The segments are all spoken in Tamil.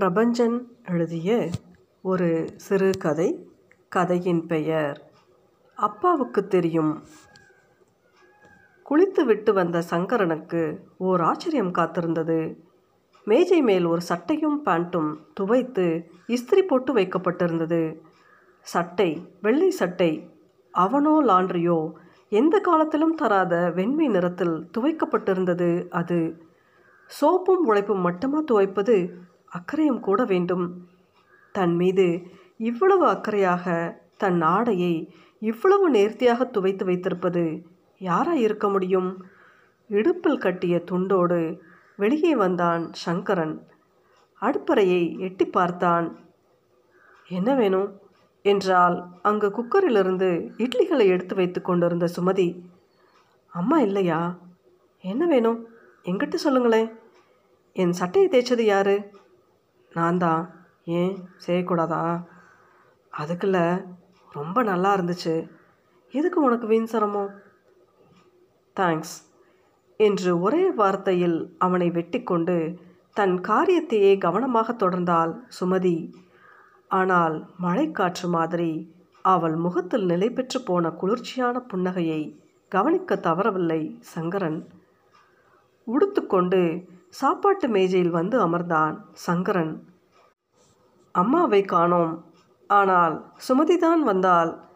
பிரபஞ்சன் எழுதிய ஒரு சிறுகதை கதையின் பெயர் அப்பாவுக்கு தெரியும். குளித்து விட்டு வந்த சங்கரனுக்கு ஓர் ஆச்சரியம் காத்திருந்தது. மேஜை மேல் ஒரு சட்டையும் பேண்ட்டும் துவைத்து இஸ்திரி போட்டு வைக்கப்பட்டிருந்தது. சட்டை வெள்ளை சட்டை அவனோ லாண்ட்ரியோ எந்த காலத்திலும் தராத வெண்மை நிறத்தில் துவைக்கப்பட்டிருந்தது. அது சோப்பும் உழைப்பும் மட்டுமா துவைப்பது அக்கறையும் கூட வேண்டும். தன் மீது இவ்வளவு அக்கறையாக தன் ஆடையை இவ்வளவு நேர்த்தியாக துவைத்து வைத்திருப்பது யாராக இருக்க முடியும்? இடுப்பில் கட்டிய துண்டோடு வெளியே வந்தான் சங்கரன். அடுப்பறையை எட்டி பார்த்தான். என்ன வேணும்? என்றால் அங்கு குக்கரிலிருந்து இட்லிகளை எடுத்து வைத்து கொண்டிருந்த சுமதி. அம்மா இல்லையா? என்ன வேணும்? எங்கிட்ட சொல்லுங்களேன். என் சட்டையை தேய்ச்சது யாரு? நான் தான் ஏன்? செய்யக்கூடாதா? அதுக்குள்ள ரொம்ப நல்லா இருந்துச்சு. எதுக்கு உனக்கு வீண் சிரமம்? தேங்க்ஸ் என்று ஒரே வார்த்தையில் அவனை வெட்டிக்கொண்டு தன் காரியத்தையே கவனமாக தொடர்ந்தாள் சுமதி. ஆனால் மழைக்காற்று மாதிரி அவள் முகத்தில் நிலை பெற்று போன குளிர்ச்சியான புன்னகையை கவனிக்க தவறவில்லை சங்கரன். உடுத்துக்கொண்டு சாப்பாட்டு மேஜையில் வந்து அமர்ந்தான் சங்கரன். அம்மாவை காணோம். ஆனால் சுமதிதான் வந்தால்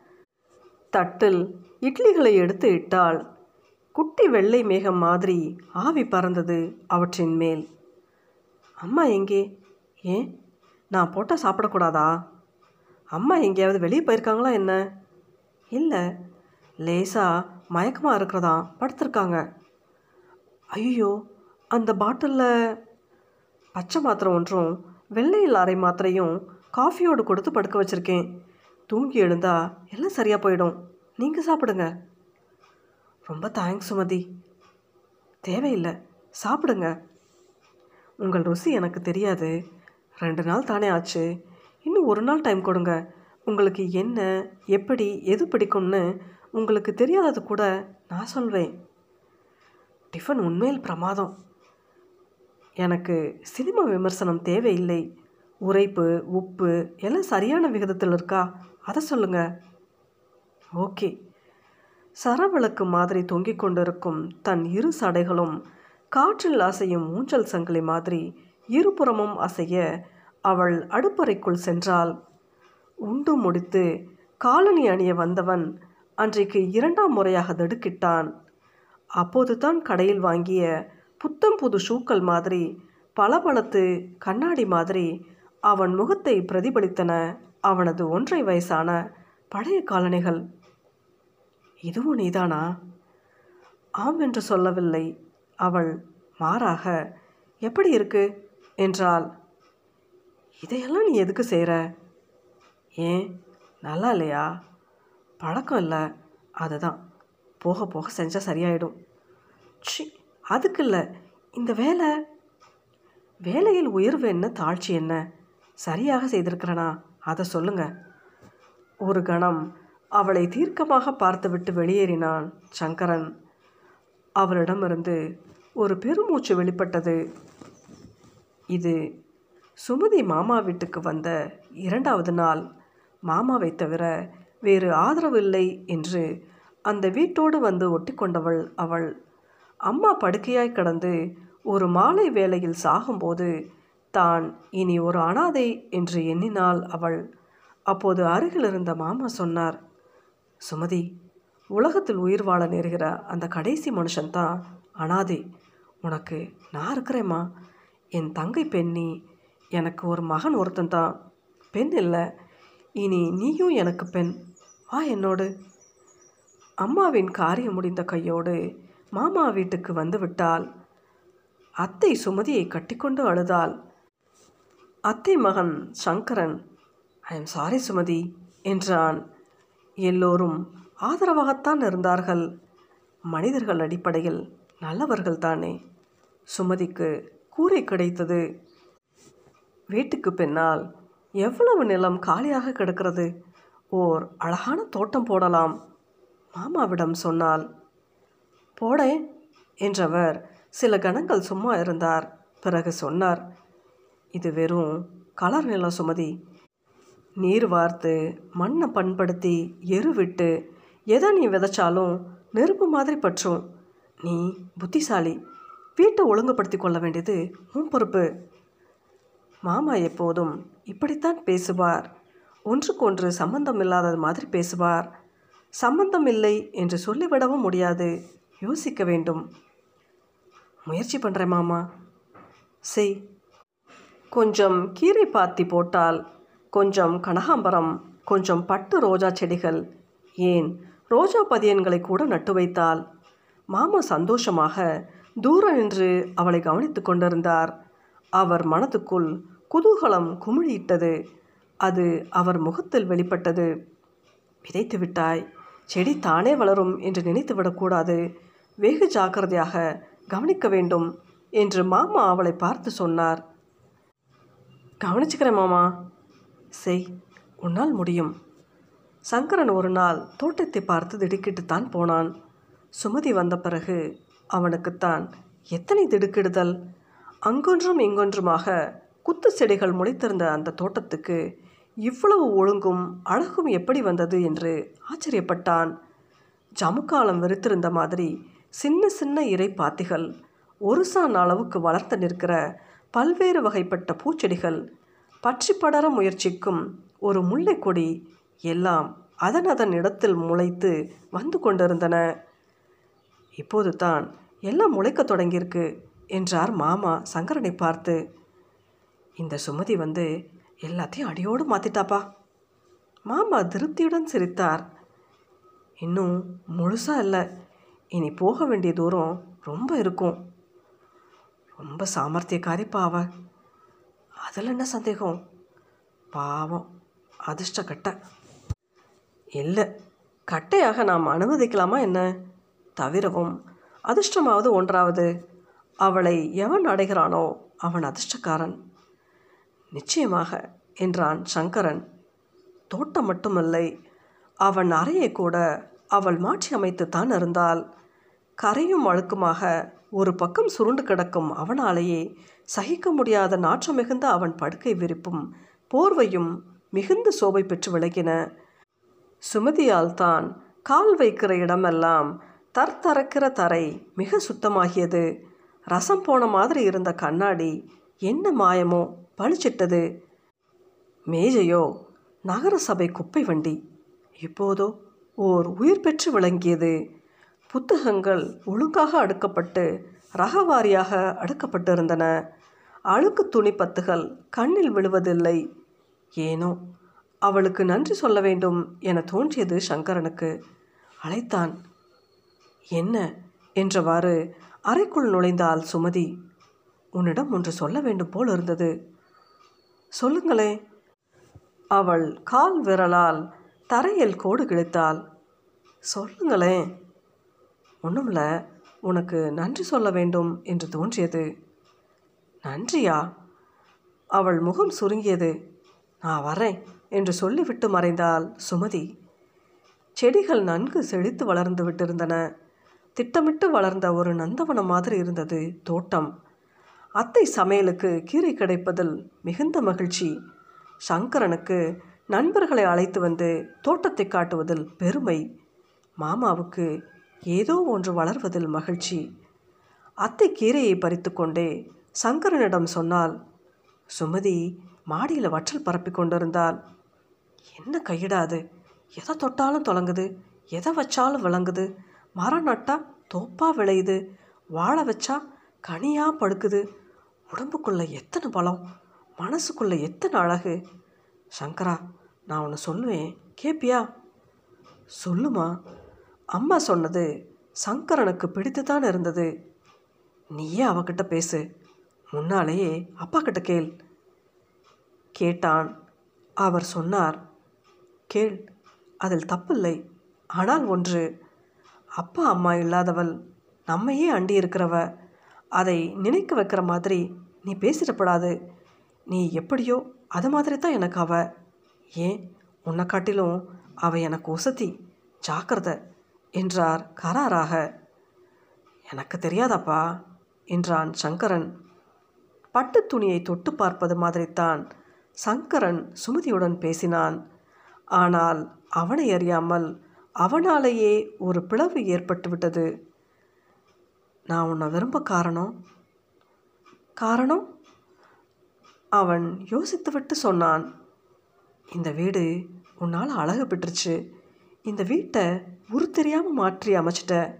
தட்டில் இட்லிகளை எடுத்து இட்டாள். குட்டி வெள்ளை மேகம் மாதிரி ஆவி பறந்தது அவற்றின் மேல். அம்மா எங்கே? ஏன்? நான் போட்டால் சாப்பிடக்கூடாதா? அம்மா எங்கேயாவது வெளியே போயிருக்காங்களா என்ன? இல்லை. லேசாக மயக்கமாக இருக்கிறதா? படுத்திருக்காங்க. ஐயோ அந்த பாட்டிலில் பச்சை மாத்திரை ஒன்றும் வெள்ளையில் அரை மாத்திரையும் காஃபியோடு கொடுத்து படுக்க வச்சுருக்கேன். தூங்கி எழுந்தா எல்லாம் சரியாக போயிடும். நீங்கள் சாப்பிடுங்க. ரொம்ப தேங்க்ஸ் சுமதி. தேவையில்லை சாப்பிடுங்க. உங்கள் ருசி எனக்கு தெரியாது. ரெண்டு நாள் தானே ஆச்சு. இன்னும் ஒரு நாள் டைம் கொடுங்க. உங்களுக்கு என்ன எப்படி எது பிடிக்கும்னு உங்களுக்கு தெரியாதது கூட நான் சொல்வேன். டிஃபன் உண்மையில் பிரமாதம். எனக்கு சினிமா விமர்சனம் தேவையில்லை. உரைப்பு உப்பு எல்லாம் சரியான விகிதத்தில் இருக்கா? அதை சொல்லுங்க. ஓகே. சரவிளக்கு மாதிரி தொங்கிக் கொண்டிருக்கும் தன் இரு சடைகளும் காற்றில் அசையும் ஊஞ்சல் சங்கிலி மாதிரி இருபுறமும் அசைய அவள் அடுப்பறைக்குள் சென்றாள். உண்டு முடித்து காலனி அணிய வந்தவன் அன்றைக்கு இரண்டாம் முறையாக திடுக்கிட்டான். அப்போதுதான் கடையில் வாங்கிய புத்தம் புது ஷூக்கள் மாதிரி பளபளத்து கண்ணாடி மாதிரி அவன் முகத்தை பிரதிபலித்தன அவனது ஒன்றை வயசான பழைய காலணிகள். இதுவும் நீதானா? ஆம் என்று சொல்லவில்லை. அவள் மாறாக எப்படி இருக்கு? என்றாள். இதையெல்லாம் நீ எதுக்கு செய்கிற ஏன்? நல்லா இல்லையா? பழக்கம் இல்லை. அதுதான். போக போக செஞ்சால் சரியாயிடும். சி அதுக்கு இல்லை இந்த வேலை வேலையில் உயர்வு என்ன தாழ்ச்சி என்ன? சரியாக செய்திருக்கிறனா? அதை சொல்லுங்க. ஒரு கணம் அவளை தீர்க்கமாக பார்த்துவிட்டு வெளியேறினான் சங்கரன். அவளிடமிருந்து ஒரு பெருமூச்சு வெளிப்பட்டது. இது சுமதி மாமா வீட்டுக்கு வந்த இரண்டாவது நாள். மாமாவை தவிர வேறு ஆதரவு இல்லை என்று அந்த வீட்டோடு வந்து ஒட்டி கொண்டவள் அவள். அம்மா படுக்கையாய் கடந்து ஒரு மாலை வேளையில் சாகும்போது தான் இனி ஒரு அனாதை என்று எண்ணினாள் அவள். அப்போது அருகில் இருந்த மாமா சொன்னார் சுமதி உலகத்தில் உயிர் வாழ நேருகிற அந்த கடைசி மனுஷன்தான் அனாதை. உனக்கு நான் இருக்கிறேம்மா. என் தங்கை பெண்ணி எனக்கு ஒரு மகன் ஒருத்தன் தான். பெண் இல்லை. இனி நீயும் எனக்கு பெண். வா என்னோடு. அம்மாவின் காரியம் முடிந்த கையோடு மாமா வீட்டுக்கு வந்து விட்டாள் அத்தை சுமதியை கட்டிக்கொண்டு அழுதாள். அத்தை மகன் Sankaran I am sorry Sumathi என்றான். எல்லோரும் ஆதரவாகத்தான் இருந்தார்கள். மனிதர்கள் அடிப்படையில் நல்லவர்கள் தானே. சுமதிக்கு கூரை கிடைத்தது. வீட்டுக்கு பின்னால் எவ்வளவு நிலம் காலியாக கிடக்கிறது? ஓர் அழகான தோட்டம் போடலாம் மாமாவிடம் சொன்னால் போடேன் என்றவர் சில கணங்கள் சும்மா இருந்தார். பிறகு சொன்னார் இது வெறும் கலர் நிலம் சுமதி. நீர் வார்த்து மண்ணை பண்படுத்தி எரு விட்டு எதை நீ விதைச்சாலும் நெருப்பு மாதிரி பற்றும். நீ புத்திசாலி வீட்டை ஒழுங்குபடுத்தி கொள்ள வேண்டியது உன் பொறுப்பு. மாமா எப்போதும் இப்படித்தான் பேசுவார். ஒன்றுக்கொன்று சம்பந்தம் இல்லாதது மாதிரி பேசுவார். சம்பந்தம் இல்லை என்று சொல்லிவிடவும் முடியாது. யோசிக்க வேண்டும். முயற்சி பண்ணுறேன் மாமா. செய். கொஞ்சம் கீரை பாத்தி போட்டால் கொஞ்சம் கனகாம்பரம் கொஞ்சம் பட்டு ரோஜா செடிகள். ஏன்? ரோஜா பதியன்களை கூட நட்டு வைத்தால். மாமா சந்தோஷமாக தூரம் நின்று அவளை கவனித்து கொண்டிருந்தார். அவர் மனதுக்குள் குதூகலம் குமிழியிட்டது. அது அவர் முகத்தில் வெளிப்பட்டது. விதைத்து விட்டாய். செடி தானே வளரும் என்று நினைத்து விடக்கூடாது வெகு ஜாக்கிரதையாக கவனிக்க வேண்டும் என்று மாமா அவளை பார்த்து சொன்னார். கவனிச்சுக்கிறேன் மாமா. செய் உன்னால் முடியும். சங்கரன் ஒரு நாள் தோட்டத்தை பார்த்து திடுக்கிட்டுத்தான் போனான். சுமதி வந்த பிறகு அவனுக்குத்தான் எத்தனை திடுக்கிடுதல்? அங்கொன்றும் இங்கொன்றுமாக குத்து செடிகள் முளைத்திருந்த அந்த தோட்டத்துக்கு இவ்வளவு ஒழுங்கும் அழகும் எப்படி வந்தது? என்று ஆச்சரியப்பட்டான். ஜமுக்காலம் வெறுத்திருந்த மாதிரி சின்ன சின்ன இறை பாத்திகள் ஒரு சான் அளவுக்கு வளர்த்து நிற்கிற பல்வேறு வகைப்பட்ட பூச்செடிகள் பற்றி படர முயற்சிக்கும் ஒரு முல்லைக்கொடி எல்லாம் அதன் அதன் இடத்தில் முளைத்து வந்து கொண்டிருந்தன. இப்போது தான் எல்லாம் முளைக்கத் தொடங்கியிருக்கு என்றார் மாமா சங்கரனை பார்த்து. இந்த சுமதி வந்து எல்லாத்தையும் அடியோடு மாற்றிட்டாப்பா மாமா திருப்தியுடன் சிரித்தார். இன்னும் முழுசாக இல்லை. இனி போக வேண்டிய தூரம் ரொம்ப இருக்கும். ரொம்ப சாமர்த்தியக்காரி பாவ அதில் என்ன சந்தேகம்? பாவம். அதிர்ஷ்ட கட்டை இல்லை. கட்டையாக நாம் அனுமதிக்கலாமா என்ன? தவிரவும் அதிர்ஷ்டமாவது ஒன்றாவது. அவளை எவன் அடைகிறானோ அவன் அதிர்ஷ்டக்காரன். நிச்சயமாக என்றான் சங்கரன். தோட்டம் மட்டுமில்லை அவன் அறையை கூட அவள் மாற்றி அமைத்துத்தான் இருந்தாள் கரையும் அழுக்குமாக ஒரு பக்கம் சுருண்டு கிடக்கும் அவனாலேயே சகிக்க முடியாத நாற்றம் மிகுந்த அவன் படுக்கை விரிப்பும் போர்வையும் மிகுந்த சோபை பெற்று விலகின. சுமதியால் தான் கால் வைக்கிற இடமெல்லாம் தற்தறக்கிற தரை மிக சுத்தமாகியது. ரசம் போன மாதிரி இருந்த கண்ணாடி என்ன மாயமோ பளிச்சிட்டது. மேஜையோ நகரசபை குப்பை வண்டி இப்போதோ ஓர் உயிர் பெற்று விளங்கியது. புத்தகங்கள் ஒழுங்காக அடுக்கப்பட்டு ரகவாரியாக அடுக்கப்பட்டிருந்தன. அழுக்கு துணிப்பத்துகள் கண்ணில் விழுவதில்லை. ஏனோ அவளுக்கு நன்றி சொல்ல வேண்டும் என தோன்றியது சங்கரனுக்கு. அழைத்தான். என்ன? என்றவாறு அறைக்குள் நுழைந்தாள் சுமதி. உன்னிடம் ஒன்று சொல்ல வேண்டும் போல் இருந்தது. சொல்லுங்களே. அவள் கால் விரலால் தரையில் கோடு கிழித்தாள். சொல்லுங்களேன் ஒன்றுமில்ல உனக்கு நன்றி சொல்ல வேண்டும் என்று தோன்றியது. நன்றியா? அவள் முகம் சுருங்கியது. நான் வரேன் என்று சொல்லிவிட்டு மறைந்தாள் சுமதி. செடிகள் நன்கு செழித்து வளர்ந்து விட்டிருந்தன. திட்டமிட்டு வளர்ந்த ஒரு நந்தவனம் மாதிரி இருந்தது தோட்டம். அத்தை சமையலுக்கு கீரை கிடைப்பதில் மிகுந்த மகிழ்ச்சி. சங்கரனுக்கு நண்பர்களை அழைத்து வந்து தோட்டத்தை காட்டுவதில் பெருமை. மாமாவுக்கு ஏதோ ஒன்று வளர்வதில் மகிழ்ச்சி. அத்தை கீரையை பறித்து கொண்டே சங்கரனிடம் சொன்னால் சுமதி மாடியில் வற்றல் பரப்பி கொண்டிருந்தால் என்ன கையிடாது எதை தொட்டாலும் தொடங்குது எதை வச்சாலும் விளங்குது. மரம் நட்டா தோப்பா விளையுது. வாழை வச்சா கனியாக படுக்குது. உடம்புக்குள்ள எத்தனை பலம்? மனசுக்குள்ள எத்தனை அழகு? சங்கரா நான் ஒன்று சொல்லுவேன். கேப்பியா? சொல்லுமா அம்மா சொன்னது சங்கரனுக்கு பிடித்து தான் இருந்தது. நீயே அவகிட்ட பேசு. முன்னாலேயே அப்பா கிட்ட கேள். கேட்டான். அவர் சொன்னார் கேள் அதில் தப்பில்லை. ஆனால் ஒன்று அப்பா அம்மா இல்லாதவள் நம்மையே அண்டி இருக்கிறவ. அதை நினைக்க வைக்கிற மாதிரி நீ பேசிடப்படாது. நீ எப்படியோ அது மாதிரி தான் எனக்கு அவ. ஏன்? உன்னை காட்டிலும் அவ எனக்கு உசத்தி ஜாக்கிரதை. என்றார் கராராக. எனக்கு தெரியாதப்பா என்றான் சங்கரன். பட்டு துணியை தொட்டு பார்ப்பது மாதிரித்தான் சங்கரன் சுமதியுடன் பேசினான். ஆனால் அவனை அறியாமல் அவனாலேயே ஒரு பிளவு ஏற்பட்டுவிட்டது நான் உன்னை விரும்ப காரணம்? காரணம்? அவன் யோசித்துவிட்டு சொன்னான். இந்த வீடு உன்னால் அழகு பெற்றுச்சு. இந்த வீட்டை உரு தெரியாமல் மாற்றி அமைச்சிட்ட.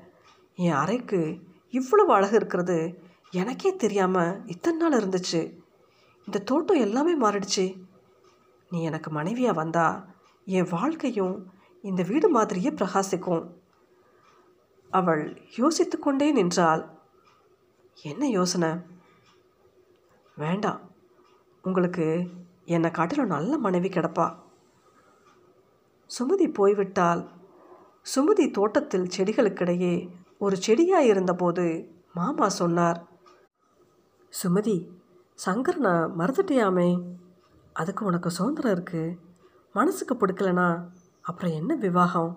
என் அறைக்கு இவ்வளவு அழகு இருக்கிறது எனக்கே தெரியாமல் இத்தனை நாள் இருந்துச்சு. இந்த தோட்டம் எல்லாமே மாறிடுச்சு. நீ எனக்கு மனைவியாக வந்தா என் வாழ்க்கையும் இந்த வீடு மாதிரியே பிரகாசிக்கும். அவள் யோசித்து கொண்டே நின்றாள். என்ன யோசனை? வேண்டாம். உங்களுக்கு என்னை காட்டிலும் நல்ல மனைவி கிடப்பா. சுமதி போய்விட்டால் சுமதி தோட்டத்தில் செடிகளுக்கிடையே ஒரு செடியாக இருந்தபோது மாமா சொன்னார் சுமதி சங்கரனை மறந்துட்டியாமே. அதுக்கு உனக்கு சுதந்திரம் இருக்குது மனசுக்கு பிடிக்கலனா அப்புறம் என்ன விவாகம்?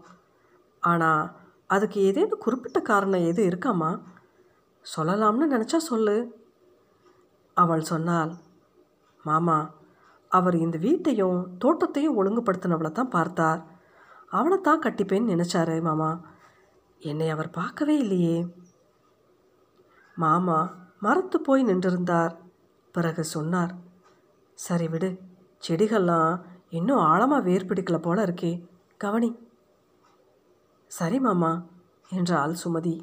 ஆனால் அதுக்கு ஏதேனும் குறிப்பிட்ட காரணம் எது இருக்காமா சொல்லலாம்னு நினச்சா சொல்லு. அவள் சொன்னாள் மாமா அவர் இந்த வீட்டையும் தோட்டத்தையும் ஒழுங்குபடுத்தினவளை தான் பார்த்தார். அவனைத்தான் கட்டிப்பேன்னு நினச்சாரு மாமா. என்னை அவர் பார்க்கவே இல்லையே. மாமா மரத்து போய் நின்றிருந்தார். பிறகு சொன்னார் சரி விடு செடிகள்லாம் இன்னும் ஆழமாக வேர் பிடிக்கல போல இருக்கே. கவனி. சரி மாமா என்றாள் சுமதி.